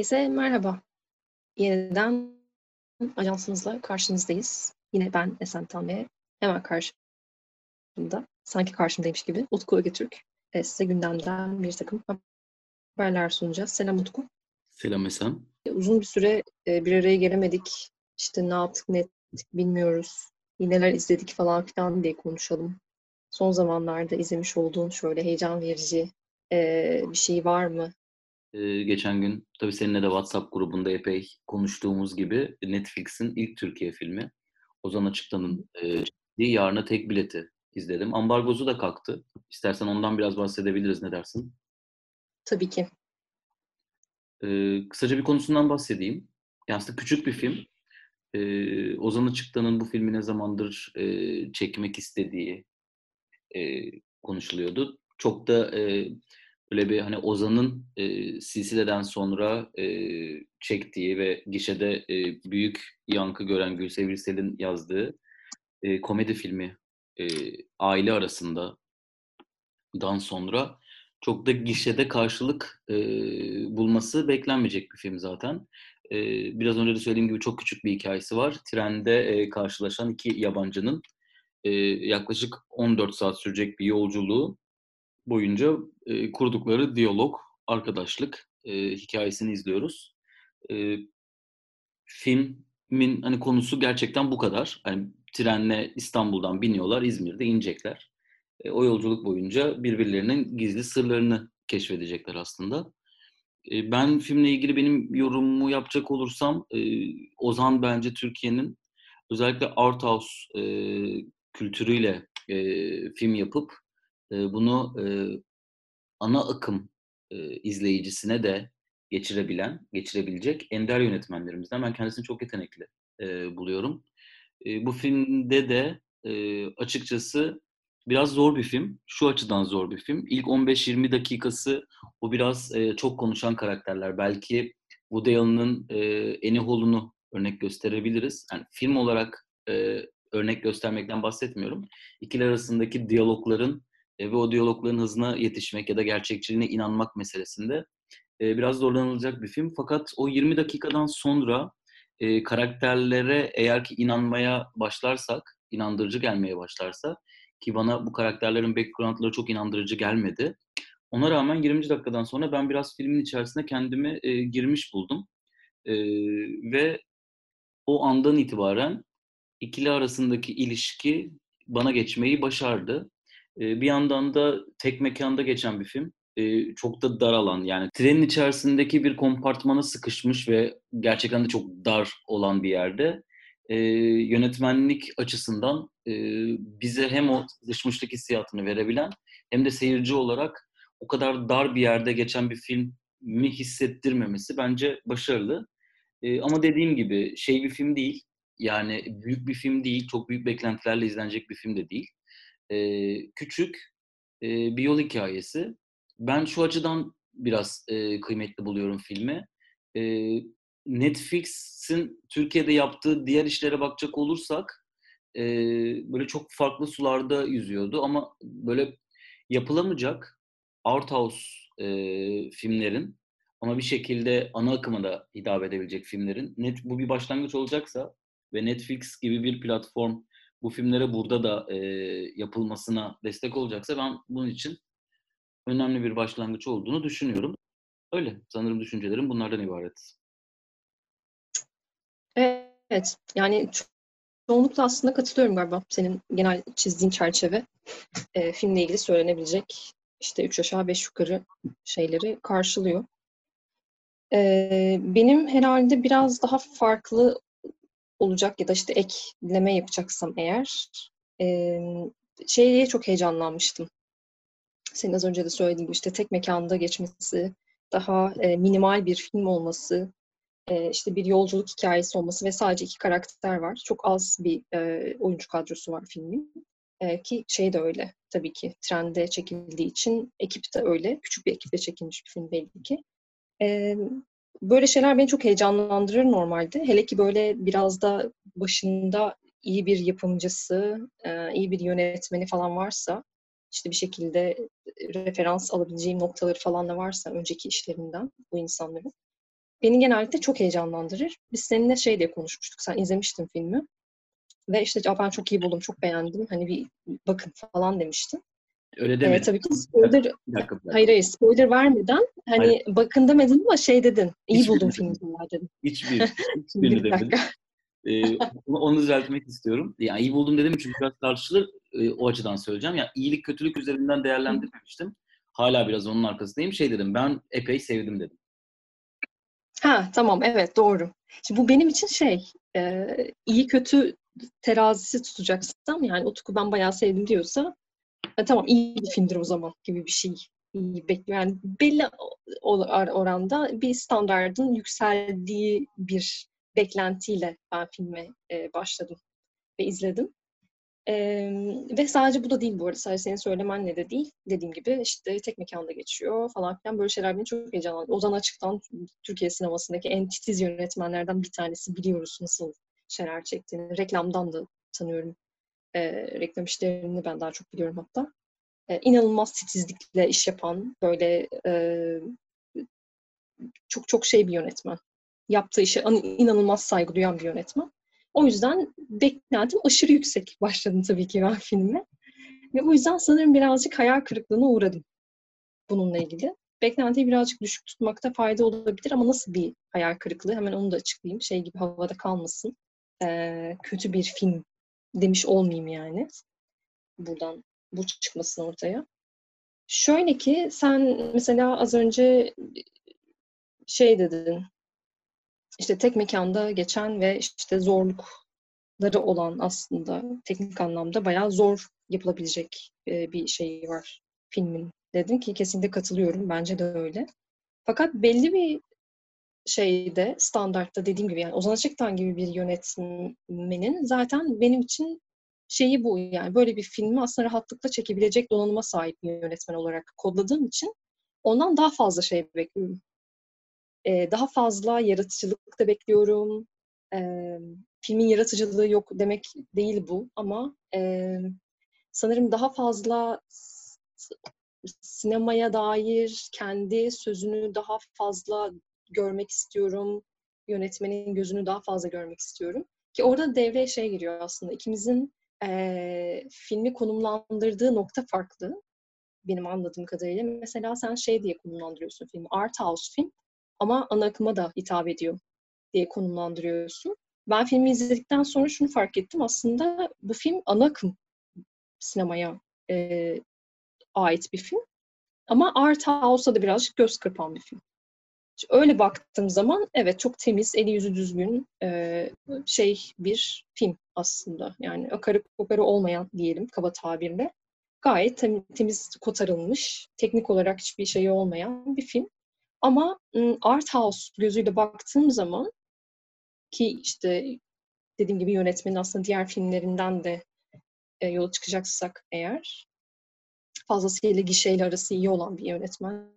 Herkese merhaba. Yeniden ajansımızla karşınızdayız. Yine ben Esen Tan ve hemen karşımda, sanki karşımdaymış gibi Utku Ögetürk. E, size gündemden bir takım haberler sunacağız. Selam Utku. Selam Esen. E, uzun bir süre e, bir araya gelemedik. İşte ne yaptık ne ettik bilmiyoruz. Neler izledik falan filan diye konuşalım. Son zamanlarda izlemiş olduğun şöyle heyecan verici e, bir şey var mı? Geçen gün tabii seninle de WhatsApp grubunda epey konuştuğumuz gibi Netflix'in ilk Türkiye filmi Ozan Açıktan'ın e, Yarına Tek Bileti izledim. Ambargosu da kalktı. İstersen ondan biraz bahsedebiliriz. Ne dersin? Tabii ki. Ee, kısaca bir konusundan bahsedeyim. Yani aslında küçük bir film. Ee, Ozan Açıktan'ın bu filmi ne zamandır e, çekmek istediği e, konuşuluyordu. Çok da e, böyle bir hani Ozan'ın e, Silsile'den sonra e, çektiği ve gişede e, büyük yankı gören Gülsev Birsel'in yazdığı e, komedi filmi e, aile arasında dan sonra çok da gişede karşılık e, bulması beklenmeyecek bir film zaten. E, biraz önce de söylediğim gibi çok küçük bir hikayesi var. Trende e, karşılaşan iki yabancının e, yaklaşık 14 saat sürecek bir yolculuğu boyunca e, kurdukları diyalog, arkadaşlık e, hikayesini izliyoruz. E, filmin hani konusu gerçekten bu kadar. Yani trenle İstanbul'dan biniyorlar, İzmir'de inecekler. E, o yolculuk boyunca birbirlerinin gizli sırlarını keşfedecekler aslında. E, ben filmle ilgili benim yorumumu yapacak olursam, e, Ozan bence Türkiye'nin özellikle art house e, kültürüyle e, film yapıp bunu ana akım izleyicisine de geçirebilen, geçirebilecek ender yönetmenlerimizden. Ben kendisini çok yetenekli buluyorum. Bu filmde de açıkçası biraz zor bir film. Şu açıdan zor bir film. İlk 15-20 dakikası o biraz çok konuşan karakterler. Belki Woody Allen'ın e, Annie Hall'unu örnek gösterebiliriz. Yani film olarak örnek göstermekten bahsetmiyorum. İkili arasındaki diyalogların ve o diyalogların hızına yetişmek ya da gerçekçiliğine inanmak meselesinde e, biraz zorlanılacak bir film. Fakat o 20 dakikadan sonra e, karakterlere eğer ki inanmaya başlarsak, inandırıcı gelmeye başlarsa ki bana bu karakterlerin backgroundları çok inandırıcı gelmedi. Ona rağmen 20. dakikadan sonra ben biraz filmin içerisine kendimi e, girmiş buldum. E, ve o andan itibaren ikili arasındaki ilişki bana geçmeyi başardı. Bir yandan da tek mekanda geçen bir film. çok da dar alan yani trenin içerisindeki bir kompartmana sıkışmış ve gerçekten de çok dar olan bir yerde yönetmenlik açısından bize hem o sıkışmışlık hissiyatını verebilen hem de seyirci olarak o kadar dar bir yerde geçen bir filmi hissettirmemesi bence başarılı. ama dediğim gibi şey bir film değil. Yani büyük bir film değil, çok büyük beklentilerle izlenecek bir film de değil. Ee, küçük e, bir yol hikayesi. Ben şu açıdan biraz e, kıymetli buluyorum filmi. E, Netflix'in Türkiye'de yaptığı diğer işlere bakacak olursak e, böyle çok farklı sularda yüzüyordu ama böyle yapılamayacak art house e, filmlerin ama bir şekilde ana akıma da hitap edebilecek filmlerin net bu bir başlangıç olacaksa ve Netflix gibi bir platform bu filmlere burada da e, yapılmasına destek olacaksa ben bunun için önemli bir başlangıç olduğunu düşünüyorum. Öyle. Sanırım düşüncelerim bunlardan ibaret. Evet. Yani çoğunlukla aslında katılıyorum galiba senin genel çizdiğin çerçeve. E, filmle ilgili söylenebilecek işte üç aşağı beş yukarı şeyleri karşılıyor. E, benim herhalde biraz daha farklı olacak ya da işte ekleme yapacaksam eğer e, şeye çok heyecanlanmıştım. Senin az önce de söylediğin gibi işte tek mekanda geçmesi, daha e, minimal bir film olması, e, işte bir yolculuk hikayesi olması ve sadece iki karakter var. Çok az bir e, oyuncu kadrosu var filmin. E, ki şey de öyle tabii ki trende çekildiği için ekip de öyle. Küçük bir ekiple çekilmiş bir film belli ki. E, böyle şeyler beni çok heyecanlandırır normalde. Hele ki böyle biraz da başında iyi bir yapımcısı, e, iyi bir yönetmeni falan varsa, işte bir şekilde referans alabileceğim noktaları falan da varsa önceki işlerinden bu insanların. beni genellikle çok heyecanlandırır. Biz seninle şey diye konuşmuştuk. Sen izlemiştin filmi. Ve işte "Aa, ben çok iyi buldum, çok beğendim. Hani bir bakın falan demiştin. Öyle demedim. tabii ki spoiler, Bir dakika, bir dakika. hayır hayır spoiler vermeden hani bakın demedin ama şey dedin. İyi buldum demedim. filmi ya dedin. Hiçbir, hiçbirini bir demedim. Ee, onu- onu düzeltmek istiyorum. Yani iyi buldum dedim çünkü biraz tartışılır. Ee, o açıdan söyleyeceğim. Yani iyilik kötülük üzerinden değerlendirmemiştim. Hala biraz onun arkasındayım. Şey dedim ben epey sevdim dedim. Ha tamam evet doğru. Şimdi bu benim için şey e, iyi kötü terazisi tutacaksam yani Utku ben bayağı sevdim diyorsa e, tamam iyi bir filmdir o zaman gibi bir şey bekliyor. Yani belli oranda bir standardın yükseldiği bir beklentiyle ben filme e, başladım ve izledim. E, ve sadece bu da değil bu arada. Sadece senin söylemenle de değil. Dediğim gibi işte tek mekanda geçiyor falan filan. Böyle şeyler beni çok heyecanlandırıyor. Ozan Açık'tan Türkiye sinemasındaki en titiz yönetmenlerden bir tanesi. Biliyoruz nasıl şeyler çektiğini. Reklamdan da tanıyorum. E, reklam işlerini ben daha çok biliyorum hatta. E, inanılmaz titizlikle iş yapan, böyle e, çok çok şey bir yönetmen. Yaptığı işe an- inanılmaz saygı duyan bir yönetmen. O yüzden beklentim aşırı yüksek başladım tabii ki ben filme. Ve o yüzden sanırım birazcık hayal kırıklığına uğradım bununla ilgili. Beklentiyi birazcık düşük tutmakta fayda olabilir ama nasıl bir hayal kırıklığı? Hemen onu da açıklayayım. Şey gibi havada kalmasın. Ee, kötü bir film demiş olmayayım yani. Buradan bu çıkmasın ortaya. Şöyle ki sen mesela az önce şey dedin. İşte tek mekanda geçen ve işte zorlukları olan aslında teknik anlamda bayağı zor yapılabilecek e, bir şey var filmin. Dedin ki kesinlikle katılıyorum. Bence de öyle. Fakat belli bir şeyde, standartta dediğim gibi yani Ozan Açıktan gibi bir yönetmenin zaten benim için şeyi bu yani böyle bir filmi aslında rahatlıkla çekebilecek donanıma sahip bir yönetmen olarak kodladığım için ondan daha fazla şey bekliyorum. Ee, daha fazla yaratıcılık da bekliyorum. Ee, filmin yaratıcılığı yok demek değil bu ama e, sanırım daha fazla sinemaya dair kendi sözünü daha fazla görmek istiyorum. Yönetmenin gözünü daha fazla görmek istiyorum. Ki orada devreye şey giriyor aslında. İkimizin eee, filmi konumlandırdığı nokta farklı. Benim anladığım kadarıyla. Mesela sen şey diye konumlandırıyorsun filmi. Art house film ama ana akıma da hitap ediyor diye konumlandırıyorsun. Ben filmi izledikten sonra şunu fark ettim. Aslında bu film ana akım sinemaya eee, ait bir film. Ama art house'a da birazcık göz kırpan bir film. Öyle baktığım zaman evet çok temiz, eli yüzü düzgün e, şey bir film aslında. Yani akarı kokarı olmayan diyelim kaba tabirle. Gayet tem- temiz kotarılmış, teknik olarak hiçbir şeyi olmayan bir film. Ama art house gözüyle baktığım zaman ki işte dediğim gibi yönetmenin aslında diğer filmlerinden de e, yola çıkacaksak eğer fazlasıyla gişeyle arası iyi olan bir yönetmen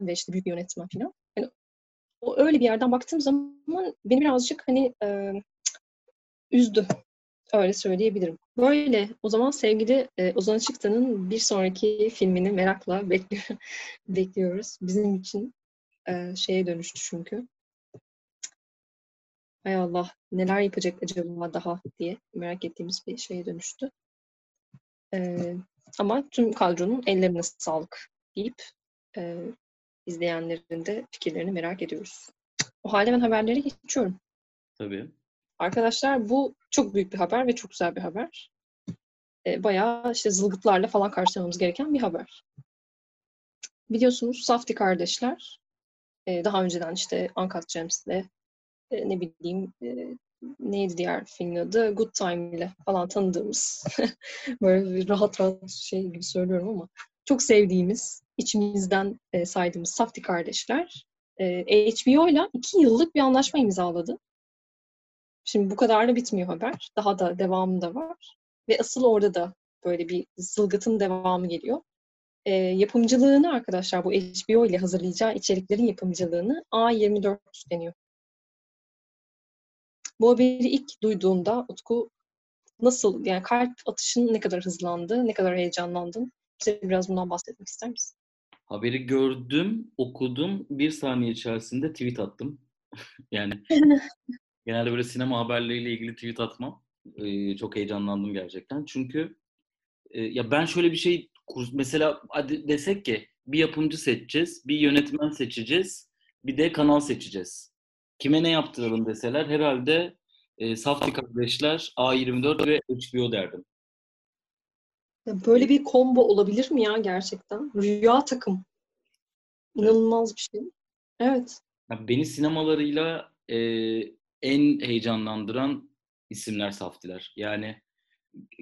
ve işte büyük bir yönetmen falan. Öyle bir yerden baktığım zaman beni birazcık hani e, üzdü. Öyle söyleyebilirim. Böyle o zaman sevgili e, Ozan Işıktan'ın bir sonraki filmini merakla bekliyor, bekliyoruz. Bizim için e, şeye dönüştü çünkü. Hay Allah neler yapacak acaba daha diye merak ettiğimiz bir şeye dönüştü. E, ama tüm kadronun ellerine sağlık deyip e, izleyenlerin de fikirlerini merak ediyoruz. O halde ben haberlere geçiyorum. Tabii. Arkadaşlar bu çok büyük bir haber ve çok güzel bir haber. E, bayağı işte zılgıtlarla falan karşılamamız gereken bir haber. Biliyorsunuz Safdie kardeşler e, daha önceden işte Uncut Gems'le e, ne bileyim e, neydi diğer filmin adı Good Time ile falan tanıdığımız böyle bir rahat rahat şey gibi söylüyorum ama çok sevdiğimiz içimizden e, saydığımız Safdie kardeşler e, HBO ile iki yıllık bir anlaşma imzaladı. Şimdi bu kadarla bitmiyor haber. Daha da devamı da var. Ve asıl orada da böyle bir zılgıtın devamı geliyor. E, yapımcılığını arkadaşlar bu HBO ile hazırlayacağı içeriklerin yapımcılığını A24 üstleniyor. Bu haberi ilk duyduğunda Utku nasıl yani kalp atışın ne kadar hızlandı, ne kadar heyecanlandın? Bize biraz bundan bahsetmek ister misin? Haberi gördüm, okudum. Bir saniye içerisinde tweet attım. yani genelde böyle sinema haberleriyle ilgili tweet atmam. Ee, çok heyecanlandım gerçekten. Çünkü e, ya ben şöyle bir şey mesela hadi desek ki bir yapımcı seçeceğiz, bir yönetmen seçeceğiz, bir de kanal seçeceğiz. Kime ne yaptıralım deseler herhalde e, Safti Kardeşler, A24 ve HBO derdim. Böyle bir combo olabilir mi ya gerçekten? Rüya takım. İnanılmaz bir şey. Evet. Ya beni sinemalarıyla e, en heyecanlandıran isimler Saftiler. Yani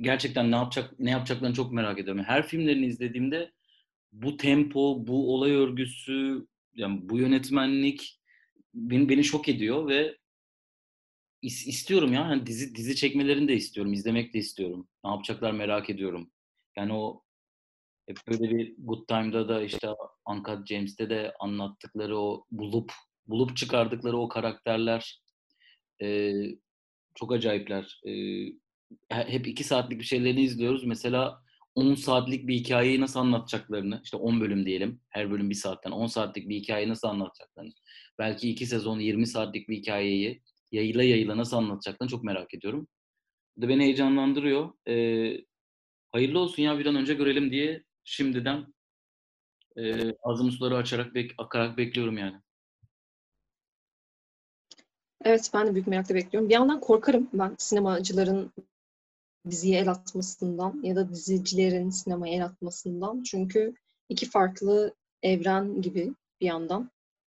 gerçekten ne yapacak ne yapacaklarını çok merak ediyorum. Her filmlerini izlediğimde bu tempo, bu olay örgüsü, yani bu yönetmenlik beni beni şok ediyor ve is, istiyorum ya. Yani dizi dizi çekmelerini de istiyorum, izlemek de istiyorum. Ne yapacaklar merak ediyorum. Yani o hep böyle bir Good Time'da da işte Uncut James'te de anlattıkları o bulup bulup çıkardıkları o karakterler e, çok acayipler. E, hep iki saatlik bir şeylerini izliyoruz. Mesela 10 saatlik bir hikayeyi nasıl anlatacaklarını, işte 10 bölüm diyelim, her bölüm bir saatten 10 saatlik bir hikayeyi nasıl anlatacaklarını, belki iki sezon 20 saatlik bir hikayeyi yayıla yayıla nasıl anlatacaklarını çok merak ediyorum. Bu da beni heyecanlandırıyor. Ee, hayırlı olsun ya bir an önce görelim diye şimdiden e, ağzımı suları açarak, bek akarak bekliyorum yani. Evet ben de büyük merakla bekliyorum. Bir yandan korkarım ben sinemacıların diziye el atmasından ya da dizicilerin sinemaya el atmasından. Çünkü iki farklı evren gibi bir yandan.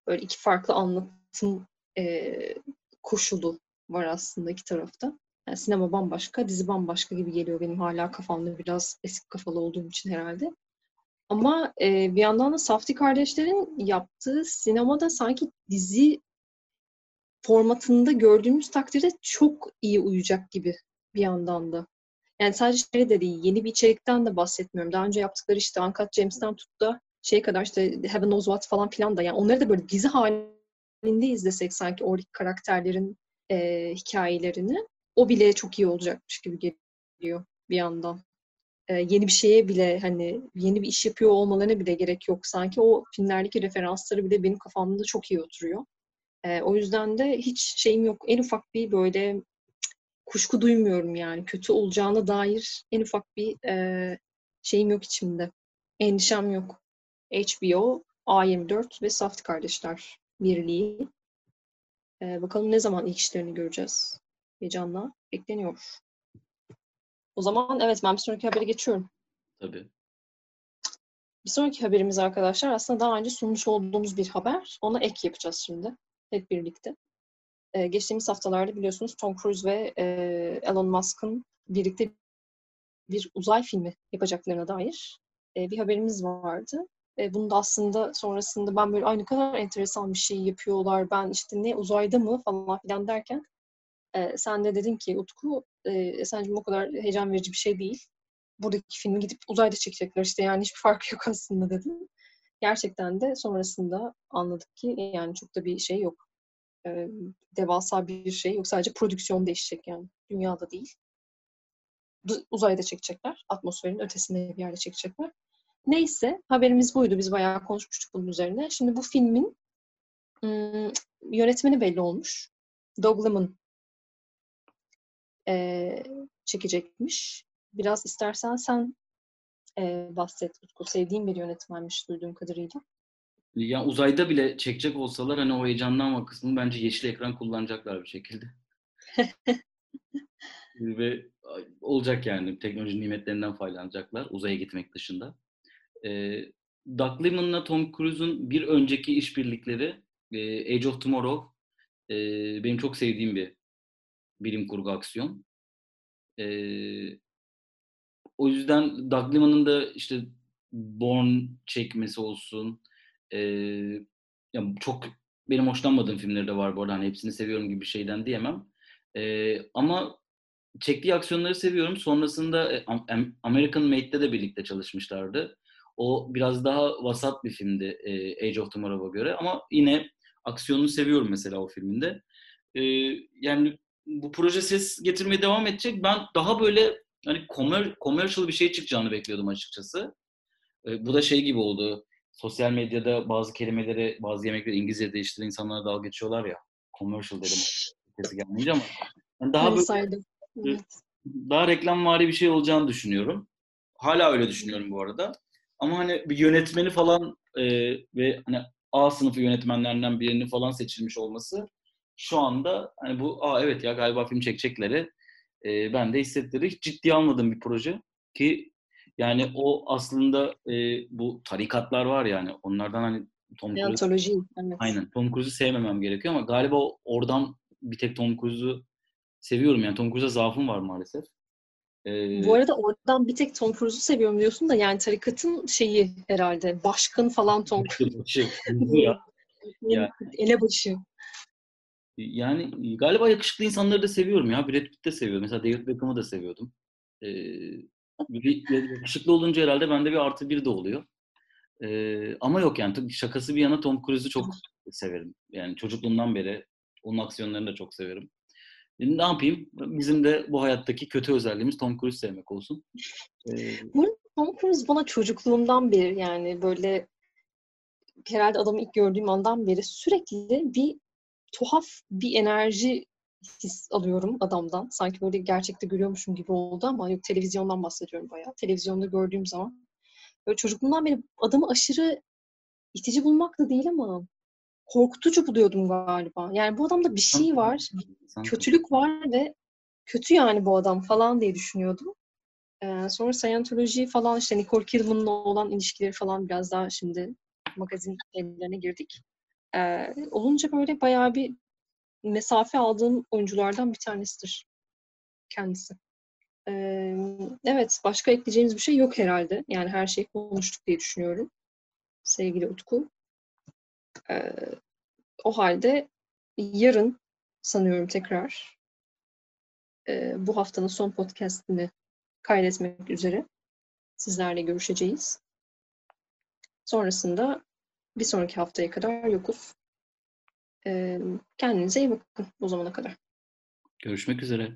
Böyle iki farklı anlatım e, koşulu var aslında iki tarafta. Yani sinema bambaşka, dizi bambaşka gibi geliyor benim hala kafamda biraz eski kafalı olduğum için herhalde. Ama e, bir yandan da Safti kardeşlerin yaptığı sinemada sanki dizi formatında gördüğümüz takdirde çok iyi uyacak gibi bir yandan da. Yani sadece şey de değil, yeni bir içerikten de bahsetmiyorum. Daha önce yaptıkları işte Uncut James'ten tut da şey kadar işte Heaven Knows What falan filan da yani onları da böyle dizi halinde izlesek sanki oradaki karakterlerin e, hikayelerini o bile çok iyi olacakmış gibi geliyor bir yandan. E, yeni bir şeye bile hani yeni bir iş yapıyor olmalarına bile gerek yok. Sanki o filmlerdeki referansları bile benim kafamda çok iyi oturuyor. E, o yüzden de hiç şeyim yok. En ufak bir böyle kuşku duymuyorum yani. Kötü olacağına dair en ufak bir e, şeyim yok içimde. Endişem yok. HBO, A24 ve Saft Kardeşler Birliği. E, bakalım ne zaman ilk işlerini göreceğiz. Heyecanla bekleniyor. O zaman evet ben bir sonraki habere geçiyorum. Tabii. Bir sonraki haberimiz arkadaşlar aslında daha önce sunmuş olduğumuz bir haber. Ona ek yapacağız şimdi hep birlikte. Ee, geçtiğimiz haftalarda biliyorsunuz Tom Cruise ve e, Elon Musk'ın birlikte bir uzay filmi yapacaklarına dair e, bir haberimiz vardı. E, bunu da aslında sonrasında ben böyle aynı kadar enteresan bir şey yapıyorlar. Ben işte ne uzayda mı falan filan derken e, sen de dedin ki Utku e, sence o kadar heyecan verici bir şey değil. Buradaki filmi gidip uzayda çekecekler işte yani hiçbir farkı yok aslında dedim. Gerçekten de sonrasında anladık ki yani çok da bir şey yok. E, devasa bir şey yok. Sadece prodüksiyon değişecek yani. Dünyada değil. Uzayda çekecekler. Atmosferin ötesinde bir yerde çekecekler. Neyse haberimiz buydu. Biz bayağı konuşmuştuk bunun üzerine. Şimdi bu filmin ım, yönetmeni belli olmuş. Doug Liman e, çekecekmiş. Biraz istersen sen e, bahset Utku. Sevdiğim bir yönetmenmiş duyduğum kadarıyla. Ya uzayda bile çekecek olsalar hani o heyecanlanma kısmını bence yeşil ekran kullanacaklar bir şekilde. Ve olacak yani teknoloji nimetlerinden faydalanacaklar uzaya gitmek dışında. E, Doug Liman'la Tom Cruise'un bir önceki işbirlikleri e, Age of Tomorrow e, benim çok sevdiğim bir bilim kurgu aksiyon. E, o yüzden Doug da işte Born çekmesi olsun. E, yani çok benim hoşlanmadığım filmleri de var bu arada. Hani hepsini seviyorum gibi bir şeyden diyemem. E, ama çektiği aksiyonları seviyorum. Sonrasında American Made'de de birlikte çalışmışlardı. O biraz daha vasat bir filmdi Age of Tomorrow'a göre ama yine aksiyonunu seviyorum mesela o filminde. E, yani bu proje ses getirmeye devam edecek. Ben daha böyle hani commercial bir şey çıkacağını bekliyordum açıkçası. E, bu da şey gibi oldu. sosyal medyada bazı kelimeleri, bazı yemekleri İngilizce değiştiren insanlara dalga geçiyorlar ya. Commercial dedim. Sesi gelmeyince ama yani daha böyle saydım. Evet. daha reklamvari bir şey olacağını düşünüyorum. Hala öyle düşünüyorum bu arada. Ama hani bir yönetmeni falan e, ve hani A sınıfı yönetmenlerinden birinin falan seçilmiş olması şu anda hani bu Aa evet ya galiba film çekecekleri e, ben de hissettirdi. Hiç ciddiye almadığım bir proje ki yani o aslında e, bu tarikatlar var yani onlardan hani Tom Cruise. Evet. Aynen. Tom Cruise'u sevmemem gerekiyor ama galiba oradan bir tek Tom Cruise'u seviyorum. Yani Tom Cruise'a zaafım var maalesef. Ee, Bu arada oradan bir tek Tom Cruise'u seviyorum diyorsun da yani tarikatın şeyi herhalde başkan falan Tom Cruise. başı, bu ya. Ya. Elebaşı. Yani galiba yakışıklı insanları da seviyorum ya. Brad Pitt de seviyorum. Mesela David Beckham'ı da seviyordum. Ee, yakışıklı olunca herhalde bende bir artı bir de oluyor. Ee, ama yok yani şakası bir yana Tom Cruise'u çok severim. Yani çocukluğumdan beri onun aksiyonlarını da çok severim. Ne yapayım? Bizim de bu hayattaki kötü özelliğimiz Tom Cruise sevmek olsun. Ee, Tom Cruise bana çocukluğumdan beri yani böyle herhalde adamı ilk gördüğüm andan beri sürekli bir tuhaf bir enerji his alıyorum adamdan. Sanki böyle gerçekte görüyormuşum gibi oldu ama yok televizyondan bahsediyorum bayağı. Televizyonda gördüğüm zaman böyle çocukluğumdan beri adamı aşırı itici bulmak da değil ama korkutucu buluyordum galiba. Yani bu adamda bir şey var, Sen- kötülük var ve kötü yani bu adam falan diye düşünüyordum. Ee, sonra Scientology falan işte Nicole Kidman'la olan ilişkileri falan biraz daha şimdi magazin şeylerine girdik. Ee, olunca böyle bayağı bir mesafe aldığım oyunculardan bir tanesidir kendisi. Ee, evet, başka ekleyeceğimiz bir şey yok herhalde. Yani her şeyi konuştuk diye düşünüyorum. Sevgili Utku. Ee, o halde yarın sanıyorum tekrar e, bu haftanın son podcastini kaydetmek üzere sizlerle görüşeceğiz. Sonrasında bir sonraki haftaya kadar yokuz. Kendinize iyi bakın o zamana kadar. Görüşmek üzere.